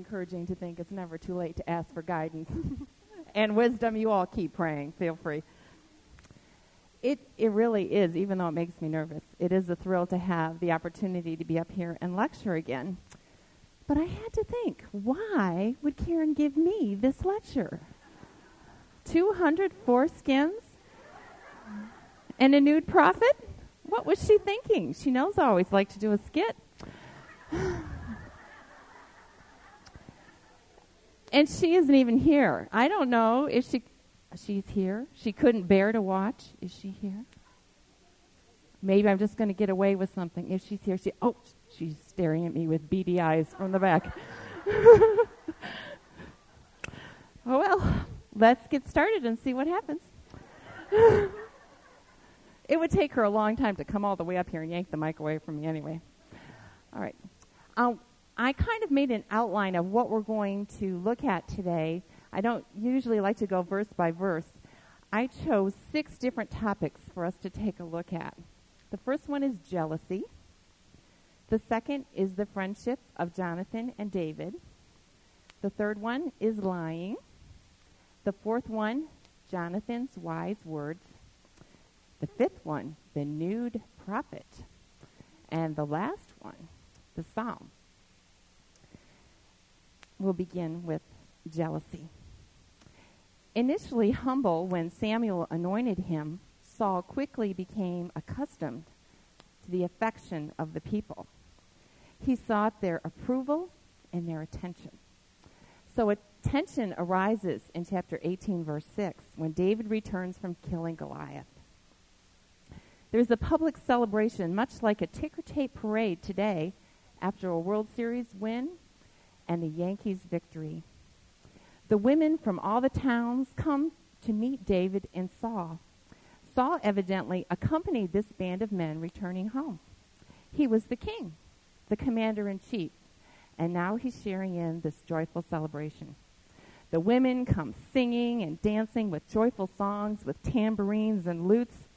encouraging to think it's never too late to ask for guidance and wisdom. You all keep praying. Feel free. It, it really is, even though it makes me nervous, it is a thrill to have the opportunity to be up here and lecture again. But I had to think, why would Karen give me this lecture? 200 foreskins and a nude prophet? What was she thinking? She knows I always like to do a skit. And she isn't even here. I don't know if she she's here. She couldn't bear to watch. Is she here? Maybe I'm just going to get away with something. If she's here, she oh, she's staring at me with beady eyes from the back. oh well, let's get started and see what happens. it would take her a long time to come all the way up here and yank the mic away from me anyway. All right. Um, I kind of made an outline of what we're going to look at today. I don't usually like to go verse by verse. I chose six different topics for us to take a look at. The first one is jealousy. The second is the friendship of Jonathan and David. The third one is lying. The fourth one, Jonathan's wise words. The fifth one, the nude prophet. And the last one, the psalm. We'll begin with jealousy. Initially humble when Samuel anointed him, Saul quickly became accustomed to the affection of the people. He sought their approval and their attention. So attention arises in chapter 18, verse 6, when David returns from killing Goliath. There's a public celebration, much like a ticker tape parade today, after a World Series win and the Yankees' victory. The women from all the towns come to meet David and Saul. Saul evidently accompanied this band of men returning home. He was the king, the commander in chief, and now he's sharing in this joyful celebration. The women come singing and dancing with joyful songs, with tambourines and lutes.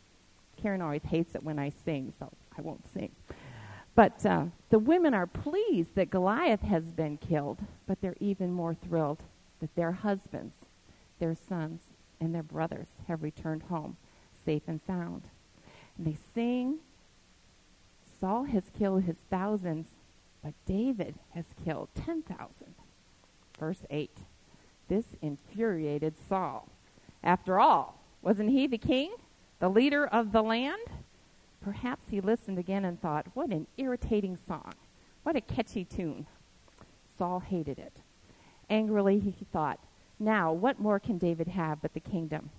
Karen always hates it when I sing, so I won't sing. But uh, the women are pleased that Goliath has been killed, but they're even more thrilled that their husbands, their sons, and their brothers have returned home safe and sound. And they sing, Saul has killed his thousands, but David has killed 10,000. Verse 8. This infuriated Saul. After all, wasn't he the king, the leader of the land? Perhaps he listened again and thought, what an irritating song. What a catchy tune. Saul hated it. Angrily, he thought, now, what more can David have but the kingdom?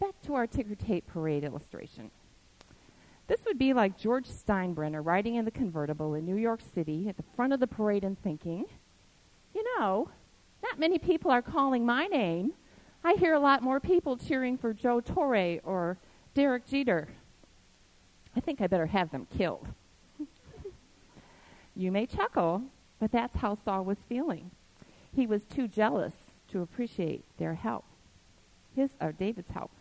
Back to our ticker tape parade illustration. This would be like George Steinbrenner riding in the convertible in New York City at the front of the parade and thinking, you know, not many people are calling my name. I hear a lot more people cheering for Joe Torre or Derek Jeter. I think I better have them killed. you may chuckle, but that's how Saul was feeling. He was too jealous to appreciate their help, his or David's help.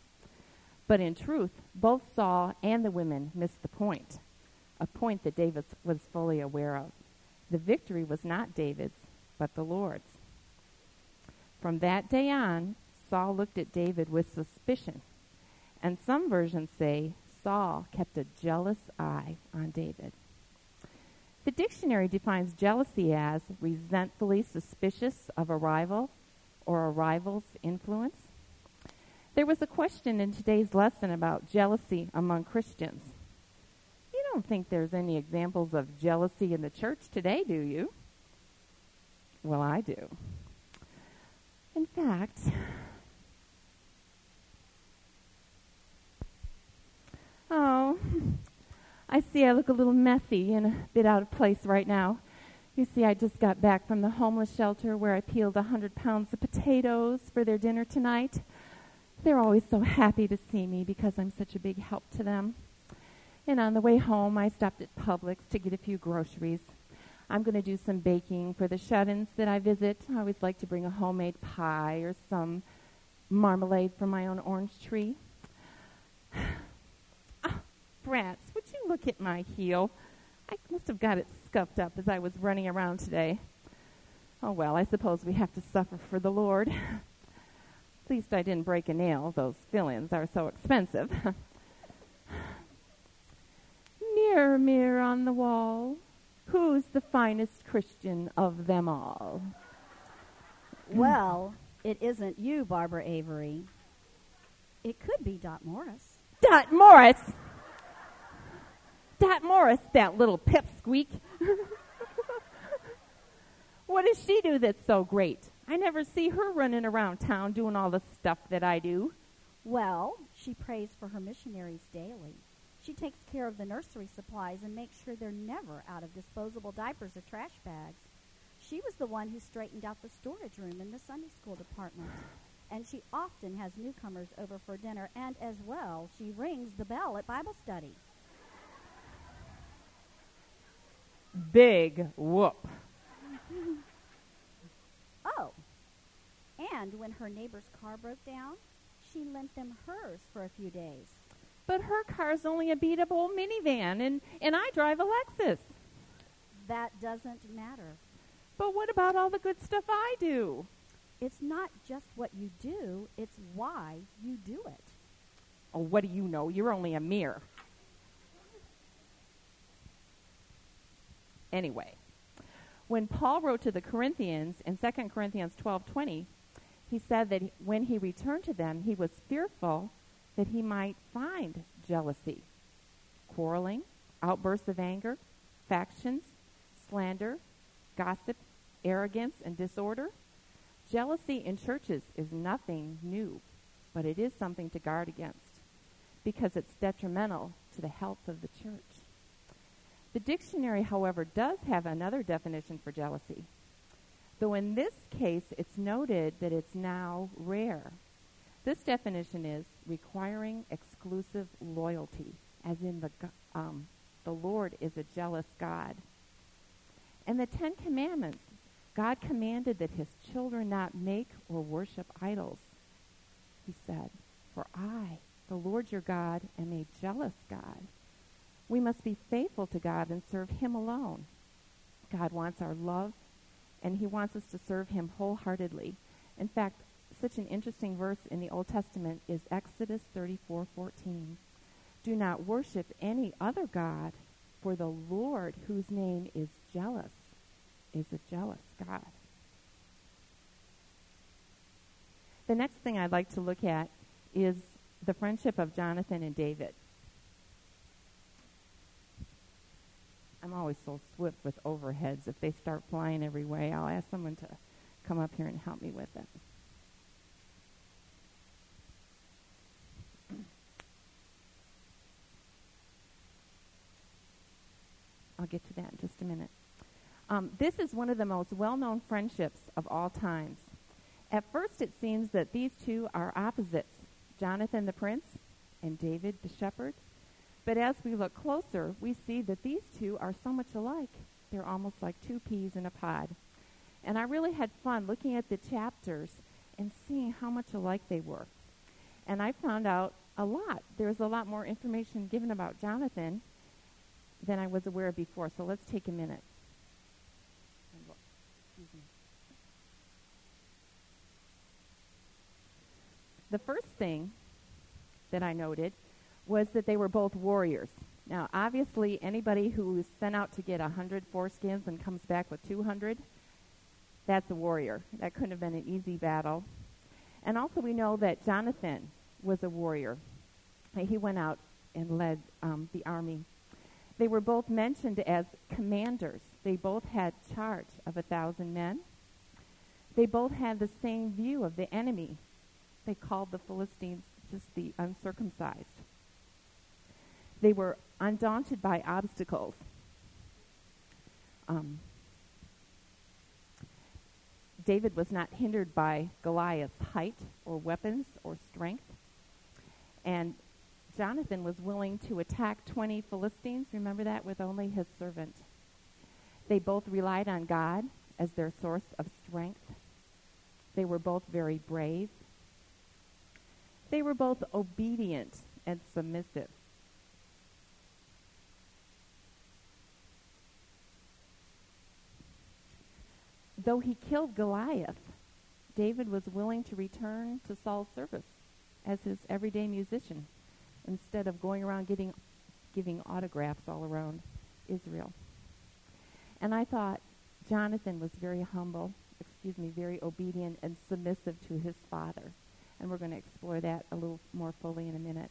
But in truth, both Saul and the women missed the point, a point that David was fully aware of. The victory was not David's, but the Lord's. From that day on, Saul looked at David with suspicion. And some versions say Saul kept a jealous eye on David. The dictionary defines jealousy as resentfully suspicious of a rival or a rival's influence. There was a question in today's lesson about jealousy among Christians. You don't think there's any examples of jealousy in the church today, do you? Well, I do. In fact, oh, I see I look a little messy and a bit out of place right now. You see, I just got back from the homeless shelter where I peeled a hundred pounds of potatoes for their dinner tonight. They're always so happy to see me because I'm such a big help to them. And on the way home, I stopped at Publix to get a few groceries. I'm going to do some baking for the shut-ins that I visit. I always like to bring a homemade pie or some marmalade from my own orange tree. oh, look at my heel? I must have got it scuffed up as I was running around today. Oh, well, I suppose we have to suffer for the Lord. At least I didn't break a nail. Those fill ins are so expensive. mirror, mirror on the wall, who's the finest Christian of them all? Well, it isn't you, Barbara Avery. It could be Dot Morris. Dot Morris! Dot Morris, that little pipsqueak. what does she do that's so great? I never see her running around town doing all the stuff that I do. Well, she prays for her missionaries daily. She takes care of the nursery supplies and makes sure they're never out of disposable diapers or trash bags. She was the one who straightened out the storage room in the Sunday school department. And she often has newcomers over for dinner, and as well, she rings the bell at Bible study. Big whoop. oh, and when her neighbor's car broke down, she lent them hers for a few days. But her car's only a beat up old minivan, and, and I drive a Lexus. That doesn't matter. But what about all the good stuff I do? It's not just what you do, it's why you do it. Oh, what do you know? You're only a mirror. Anyway, when Paul wrote to the Corinthians in 2 Corinthians 12:20, he said that when he returned to them, he was fearful that he might find jealousy, quarreling, outbursts of anger, factions, slander, gossip, arrogance, and disorder. Jealousy in churches is nothing new, but it is something to guard against because it's detrimental to the health of the church. The dictionary, however, does have another definition for jealousy, though in this case it's noted that it's now rare. This definition is requiring exclusive loyalty, as in the, um, the Lord is a jealous God. And the Ten Commandments, God commanded that his children not make or worship idols. He said, For I, the Lord your God, am a jealous God. We must be faithful to God and serve him alone. God wants our love, and he wants us to serve him wholeheartedly. In fact, such an interesting verse in the Old Testament is Exodus 34:14. Do not worship any other god, for the Lord, whose name is jealous, is a jealous God. The next thing I'd like to look at is the friendship of Jonathan and David. I'm always so swift with overheads. If they start flying every way, I'll ask someone to come up here and help me with it. I'll get to that in just a minute. Um, this is one of the most well known friendships of all times. At first, it seems that these two are opposites Jonathan the prince and David the shepherd. But as we look closer, we see that these two are so much alike. They're almost like two peas in a pod. And I really had fun looking at the chapters and seeing how much alike they were. And I found out a lot. There's a lot more information given about Jonathan than I was aware of before. So let's take a minute. The first thing that I noted was that they were both warriors. Now, obviously, anybody who is sent out to get 100 foreskins and comes back with 200, that's a warrior. That couldn't have been an easy battle. And also, we know that Jonathan was a warrior. He went out and led um, the army they were both mentioned as commanders. They both had charge of a thousand men. They both had the same view of the enemy. They called the Philistines just the uncircumcised. They were undaunted by obstacles. Um, David was not hindered by Goliath's height or weapons or strength. And Jonathan was willing to attack 20 Philistines, remember that, with only his servant. They both relied on God as their source of strength. They were both very brave. They were both obedient and submissive. Though he killed Goliath, David was willing to return to Saul's service as his everyday musician instead of going around getting, giving autographs all around Israel. And I thought Jonathan was very humble, excuse me, very obedient and submissive to his father. And we're going to explore that a little more fully in a minute.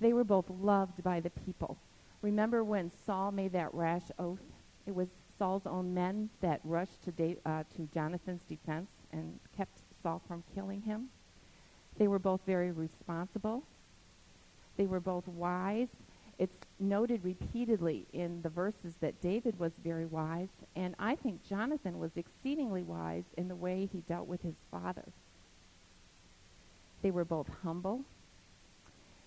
They were both loved by the people. Remember when Saul made that rash oath? It was Saul's own men that rushed to, da- uh, to Jonathan's defense and kept Saul from killing him. They were both very responsible. They were both wise. It's noted repeatedly in the verses that David was very wise, and I think Jonathan was exceedingly wise in the way he dealt with his father. They were both humble.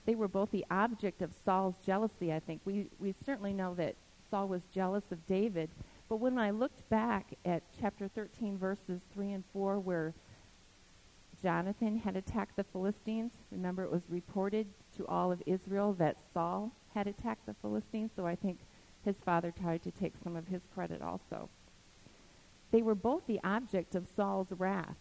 They were both the object of Saul's jealousy, I think. We, we certainly know that Saul was jealous of David, but when I looked back at chapter 13, verses 3 and 4, where Jonathan had attacked the Philistines, remember it was reported to all of Israel that Saul had attacked the Philistines, so I think his father tried to take some of his credit also. They were both the object of Saul's wrath.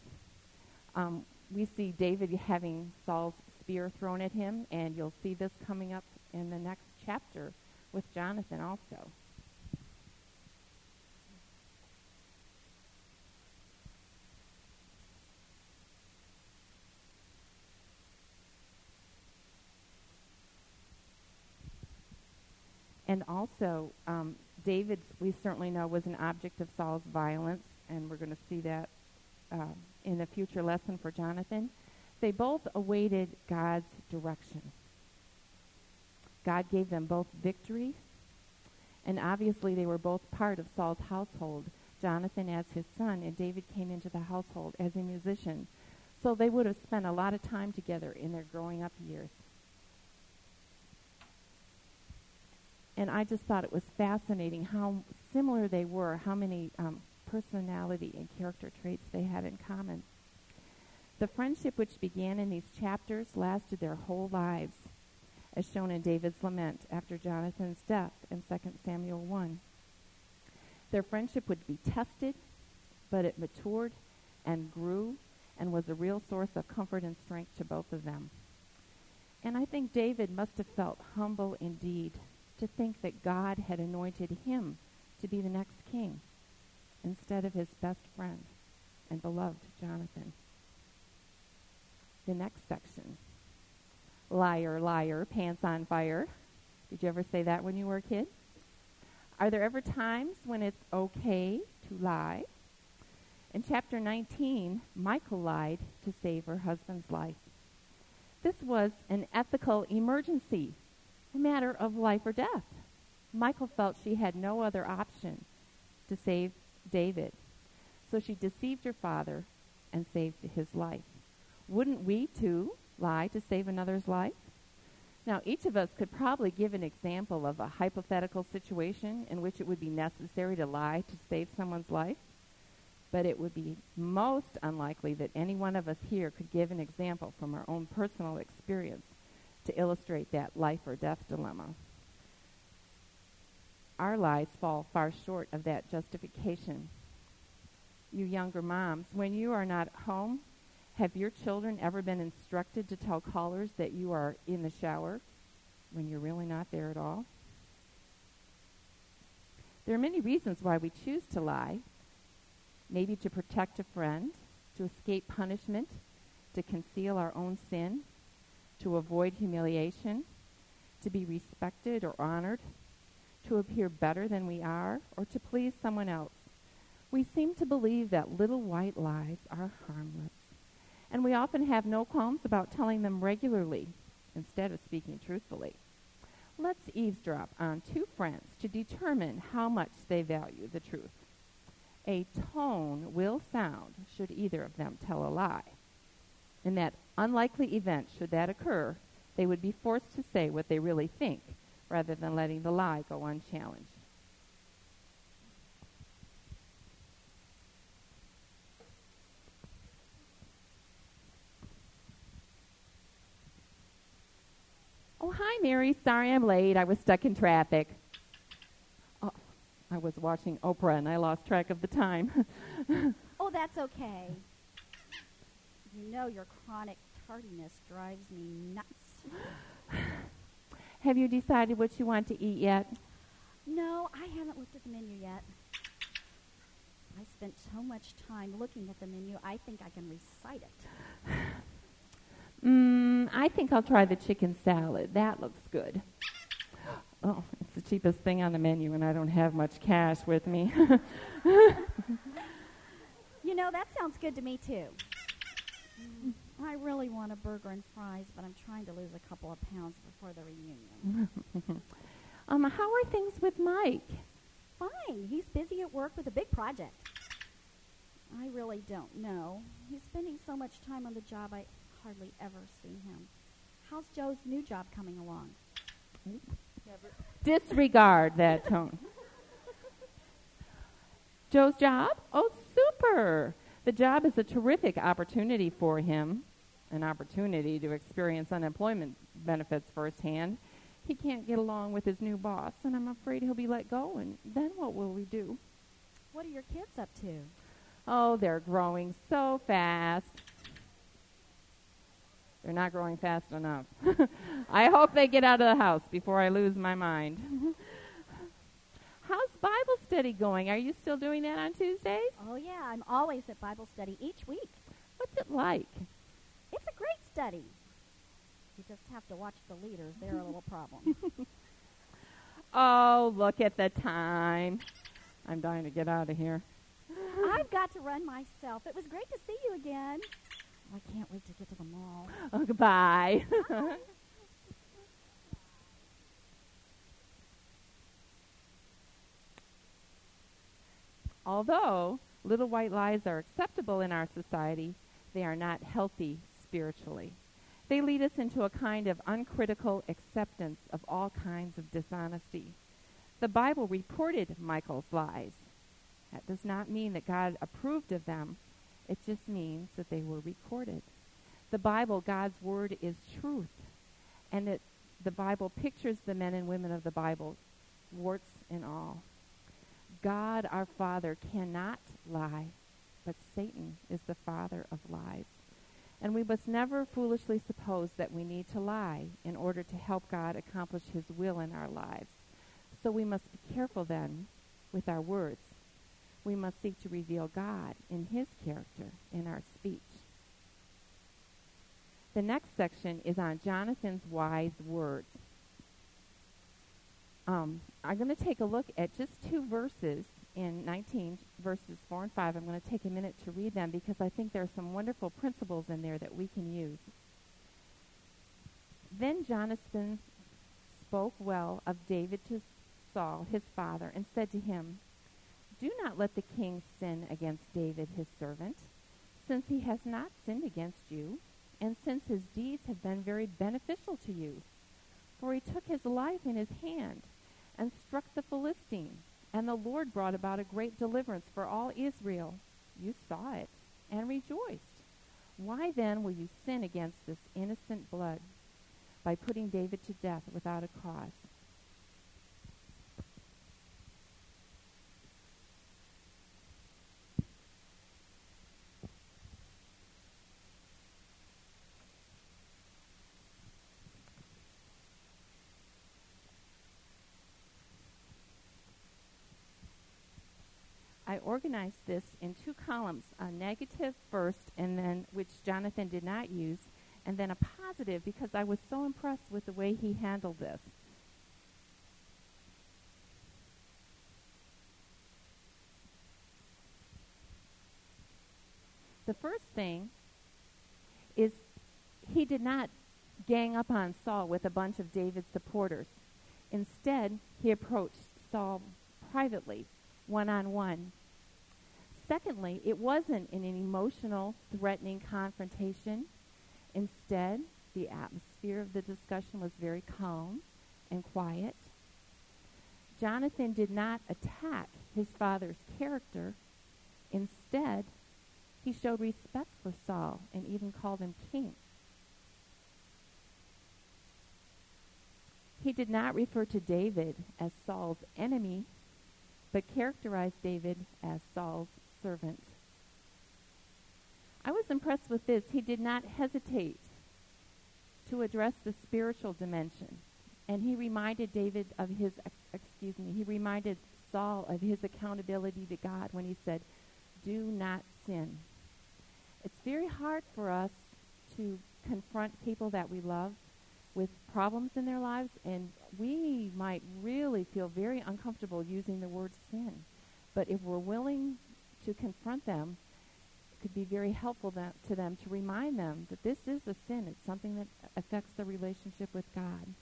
Um, we see David having Saul's spear thrown at him, and you'll see this coming up in the next chapter with Jonathan also. And also, um, David, we certainly know, was an object of Saul's violence, and we're going to see that uh, in a future lesson for Jonathan. They both awaited God's direction. God gave them both victory, and obviously they were both part of Saul's household. Jonathan as his son, and David came into the household as a musician. So they would have spent a lot of time together in their growing up years. And I just thought it was fascinating how similar they were, how many um, personality and character traits they had in common. The friendship which began in these chapters lasted their whole lives, as shown in David's lament after Jonathan's death in 2 Samuel 1. Their friendship would be tested, but it matured and grew and was a real source of comfort and strength to both of them. And I think David must have felt humble indeed to think that God had anointed him to be the next king instead of his best friend and beloved Jonathan. The next section. Liar, liar, pants on fire. Did you ever say that when you were a kid? Are there ever times when it's okay to lie? In chapter 19, Michal lied to save her husband's life. This was an ethical emergency a matter of life or death. Michal felt she had no other option to save David. So she deceived her father and saved his life. Wouldn't we too lie to save another's life? Now, each of us could probably give an example of a hypothetical situation in which it would be necessary to lie to save someone's life, but it would be most unlikely that any one of us here could give an example from our own personal experience to illustrate that life or death dilemma. Our lives fall far short of that justification. You younger moms, when you are not home, have your children ever been instructed to tell callers that you are in the shower when you're really not there at all? There are many reasons why we choose to lie. Maybe to protect a friend, to escape punishment, to conceal our own sin, to avoid humiliation, to be respected or honored, to appear better than we are, or to please someone else. We seem to believe that little white lies are harmless, and we often have no qualms about telling them regularly instead of speaking truthfully. Let's eavesdrop on two friends to determine how much they value the truth. A tone will sound should either of them tell a lie. In that unlikely event, should that occur, they would be forced to say what they really think rather than letting the lie go unchallenged. Oh, hi, Mary. Sorry I'm late. I was stuck in traffic. Oh, I was watching Oprah and I lost track of the time. oh, that's okay. You know your chronic tardiness drives me nuts. Have you decided what you want to eat yet? No, I haven't looked at the menu yet. I spent so much time looking at the menu, I think I can recite it. Mm, I think I'll try the chicken salad. That looks good. Oh, it's the cheapest thing on the menu, and I don't have much cash with me. you know, that sounds good to me, too. Mm, I really want a burger and fries, but I'm trying to lose a couple of pounds before the reunion. um, how are things with Mike? Fine. He's busy at work with a big project. I really don't know. He's spending so much time on the job, I hardly ever see him. How's Joe's new job coming along? Disregard that tone. Joe's job? Oh, super. The job is a terrific opportunity for him, an opportunity to experience unemployment benefits firsthand. He can't get along with his new boss, and I'm afraid he'll be let go, and then what will we do? What are your kids up to? Oh, they're growing so fast. They're not growing fast enough. I hope they get out of the house before I lose my mind. How's Bible study going? Are you still doing that on Tuesdays? Oh, yeah. I'm always at Bible study each week. What's it like? It's a great study. You just have to watch the leaders. They're a little problem. oh, look at the time. I'm dying to get out of here. I've got to run myself. It was great to see you again. I can't wait to get to the mall. Oh, goodbye. Although little white lies are acceptable in our society, they are not healthy spiritually. They lead us into a kind of uncritical acceptance of all kinds of dishonesty. The Bible reported Michal's lies. That does not mean that God approved of them, it just means that they were recorded. The Bible, God's Word, is truth. And that the Bible pictures the men and women of the Bible, warts and all. God, our Father, cannot lie, but Satan is the father of lies. And we must never foolishly suppose that we need to lie in order to help God accomplish his will in our lives. So we must be careful then with our words we must seek to reveal God in his character in our speech. The next section is on Jonathan's wise words. Um, I'm going to take a look at just two verses in 19, verses 4 and 5. I'm going to take a minute to read them because I think there are some wonderful principles in there that we can use. Then Jonathan spoke well of David to Saul, his father, and said to him, do not let the king sin against David his servant, since he has not sinned against you, and since his deeds have been very beneficial to you. For he took his life in his hand and struck the Philistine, and the Lord brought about a great deliverance for all Israel. You saw it and rejoiced. Why then will you sin against this innocent blood by putting David to death without a cause? I organized this in two columns, a negative first, and then which Jonathan did not use, and then a positive because I was so impressed with the way he handled this. The first thing is he did not gang up on Saul with a bunch of David's supporters. Instead, he approached Saul privately, one on one, Secondly, it wasn't an emotional, threatening confrontation. Instead, the atmosphere of the discussion was very calm and quiet. Jonathan did not attack his father's character. Instead, he showed respect for Saul and even called him king. He did not refer to David as Saul's enemy but characterized David as Saul's servant. I was impressed with this. He did not hesitate to address the spiritual dimension. And he reminded David of his, excuse me, he reminded Saul of his accountability to God when he said, Do not sin. It's very hard for us to confront people that we love with problems in their lives, and we might really feel very uncomfortable using the word sin. But if we're willing to confront them, it could be very helpful that, to them to remind them that this is a sin. It's something that affects the relationship with God.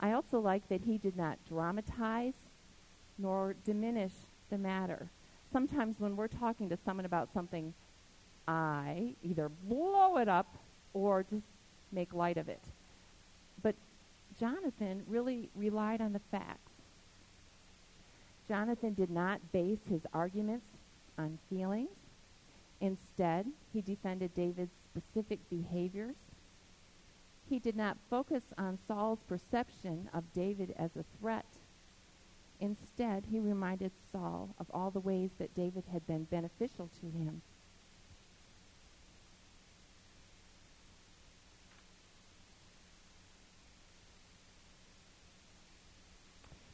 I also like that he did not dramatize nor diminish the matter. Sometimes when we're talking to someone about something, I either blow it up or just make light of it. But Jonathan really relied on the facts. Jonathan did not base his arguments on feelings. Instead, he defended David's specific behaviors. He did not focus on Saul's perception of David as a threat. Instead, he reminded Saul of all the ways that David had been beneficial to him.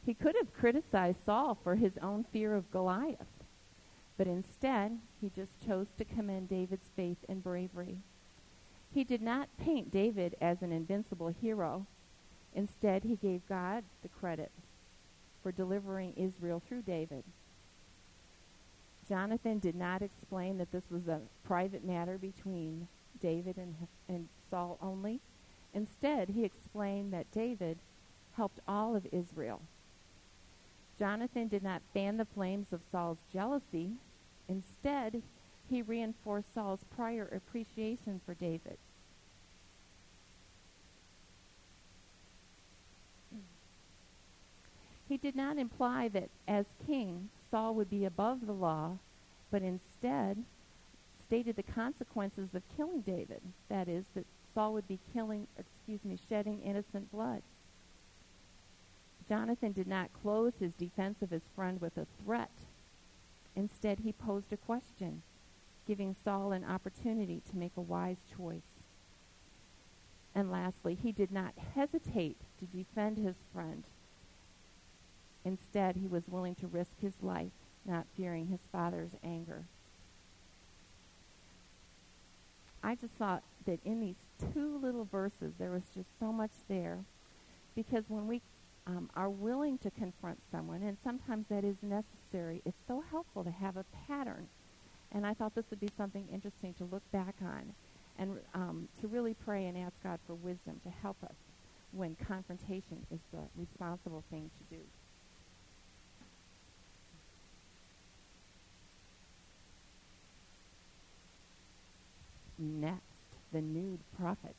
He could have criticized Saul for his own fear of Goliath, but instead he just chose to commend David's faith and bravery. He did not paint David as an invincible hero. Instead, he gave God the credit for delivering Israel through David. Jonathan did not explain that this was a private matter between David and, and Saul only. Instead, he explained that David helped all of Israel Jonathan did not fan the flames of Saul's jealousy. Instead, he reinforced Saul's prior appreciation for David. He did not imply that as king, Saul would be above the law, but instead stated the consequences of killing David. That is, that Saul would be killing, excuse me, shedding innocent blood. Jonathan did not close his defense of his friend with a threat. Instead, he posed a question, giving Saul an opportunity to make a wise choice. And lastly, he did not hesitate to defend his friend. Instead, he was willing to risk his life, not fearing his father's anger. I just thought that in these two little verses, there was just so much there. Because when we um, are willing to confront someone, and sometimes that is necessary. It's so helpful to have a pattern. And I thought this would be something interesting to look back on and um, to really pray and ask God for wisdom to help us when confrontation is the responsible thing to do. Next, the nude prophet.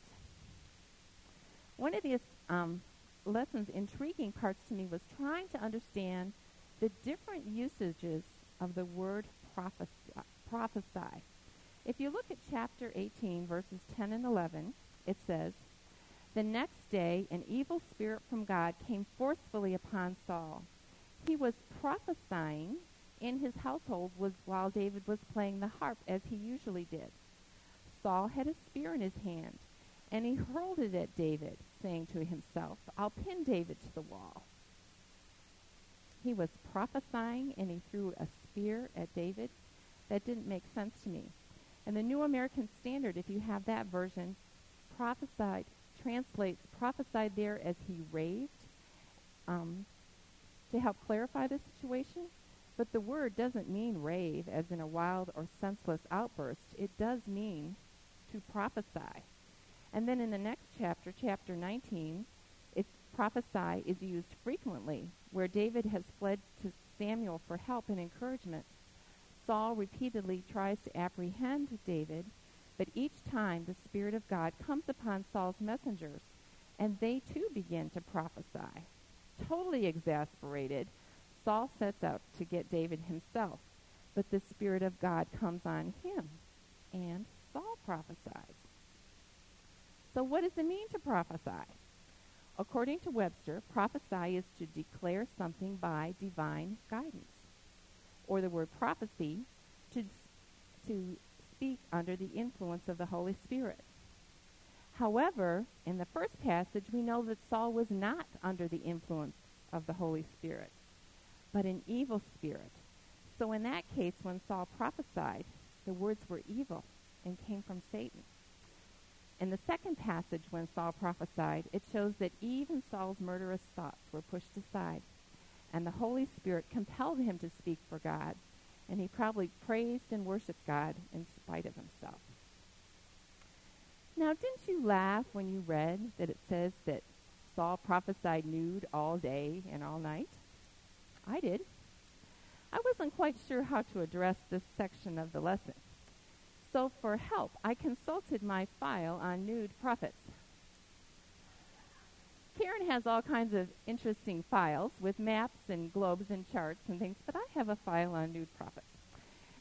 One of the um, lesson's intriguing parts to me was trying to understand the different usages of the word prophesy. Uh, prophesy. If you look at chapter 18, verses 10 and 11, it says, The next day an evil spirit from God came forcefully upon Saul. He was prophesying in his household was while David was playing the harp as he usually did. Saul had a spear in his hand, and he hurled it at David saying to himself, I'll pin David to the wall. He was prophesying and he threw a spear at David. That didn't make sense to me. And the New American Standard, if you have that version, prophesied, translates prophesied there as he raved um, to help clarify the situation. But the word doesn't mean rave as in a wild or senseless outburst. It does mean to prophesy. And then in the next chapter, chapter 19, it prophesy is used frequently, where David has fled to Samuel for help and encouragement. Saul repeatedly tries to apprehend David, but each time the Spirit of God comes upon Saul's messengers, and they too begin to prophesy. Totally exasperated, Saul sets out to get David himself, but the Spirit of God comes on him, and Saul prophesies. So, what does it mean to prophesy? According to Webster, prophesy is to declare something by divine guidance. or the word prophecy to, to speak under the influence of the Holy Spirit. However, in the first passage, we know that Saul was not under the influence of the Holy Spirit, but an evil spirit. So in that case, when Saul prophesied, the words were evil and came from Satan. In the second passage, when Saul prophesied, it shows that even Saul's murderous thoughts were pushed aside, and the Holy Spirit compelled him to speak for God, and he probably praised and worshiped God in spite of himself. Now, didn't you laugh when you read that it says that Saul prophesied nude all day and all night? I did. I wasn't quite sure how to address this section of the lesson. So, for help, I consulted my file on nude prophets. Karen has all kinds of interesting files with maps and globes and charts and things, but I have a file on nude prophets.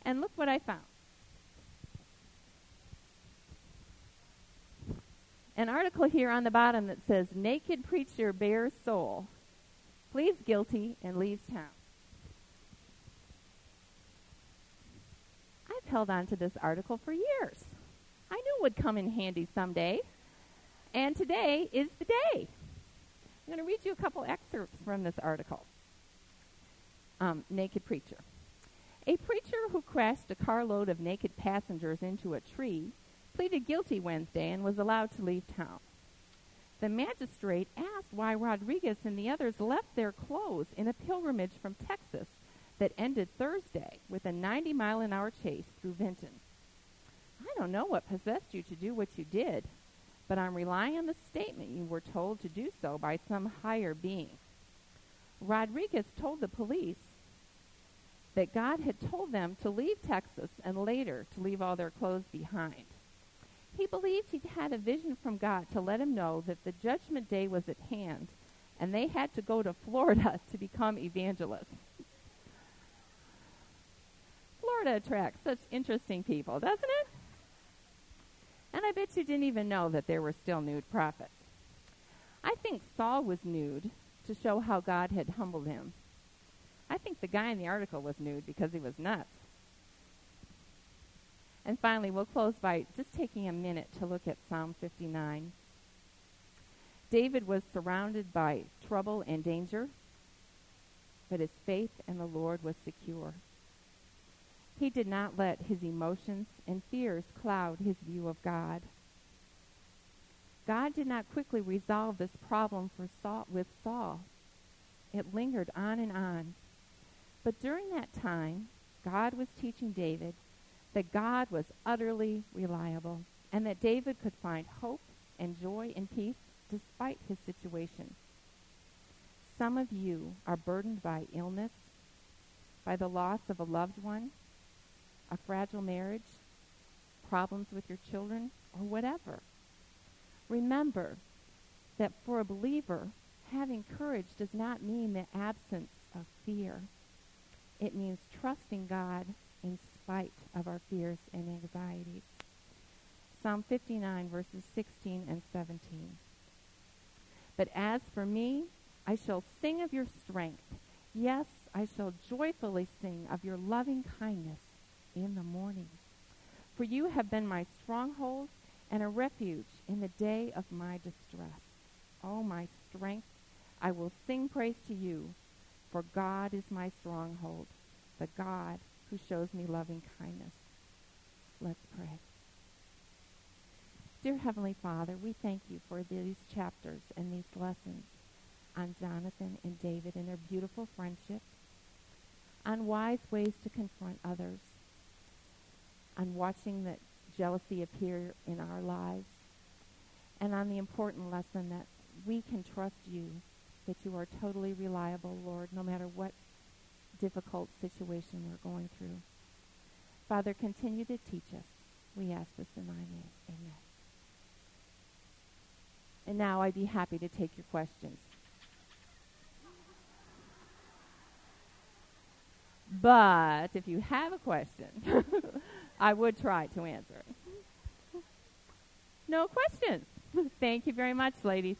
And look what I found. An article here on the bottom that says, Naked preacher bears soul, pleads guilty, and leaves town. I've held on to this article for years. I knew it would come in handy someday. And today is the day. I'm going to read you a couple excerpts from this article. Um, naked Preacher. A preacher who crashed a carload of naked passengers into a tree pleaded guilty Wednesday and was allowed to leave town. The magistrate asked why Rodriguez and the others left their clothes in a pilgrimage from Texas that ended Thursday with a 90 mile an hour chase through Vinton. I don't know what possessed you to do what you did, but I'm relying on the statement you were told to do so by some higher being. Rodriguez told the police that God had told them to leave Texas and later to leave all their clothes behind. He believed he'd had a vision from God to let him know that the judgment day was at hand and they had to go to Florida to become evangelists. Florida attracts such interesting people, doesn't it? And I bet you didn't even know that there were still nude prophets. I think Saul was nude to show how God had humbled him. I think the guy in the article was nude because he was nuts. And finally, we'll close by just taking a minute to look at Psalm 59. David was surrounded by trouble and danger, but his faith in the Lord was secure. He did not let his emotions and fears cloud his view of God. God did not quickly resolve this problem for Saul, with Saul. It lingered on and on. But during that time, God was teaching David that God was utterly reliable and that David could find hope and joy and peace despite his situation. Some of you are burdened by illness, by the loss of a loved one, a fragile marriage, problems with your children, or whatever. Remember that for a believer, having courage does not mean the absence of fear. It means trusting God in spite of our fears and anxieties. Psalm 59, verses 16 and 17. But as for me, I shall sing of your strength. Yes, I shall joyfully sing of your loving kindness in the morning. For you have been my stronghold and a refuge in the day of my distress. O oh, my strength, I will sing praise to you, for God is my stronghold, the God who shows me loving kindness. Let's pray. Dear Heavenly Father, we thank you for these chapters and these lessons on Jonathan and David and their beautiful friendship, on wise ways to confront others, on watching that jealousy appear in our lives, and on the important lesson that we can trust you, that you are totally reliable, Lord, no matter what difficult situation we're going through. Father, continue to teach us. We ask this in thy name. Amen. And now I'd be happy to take your questions. But if you have a question, I would try to answer. No questions. Thank you very much, ladies.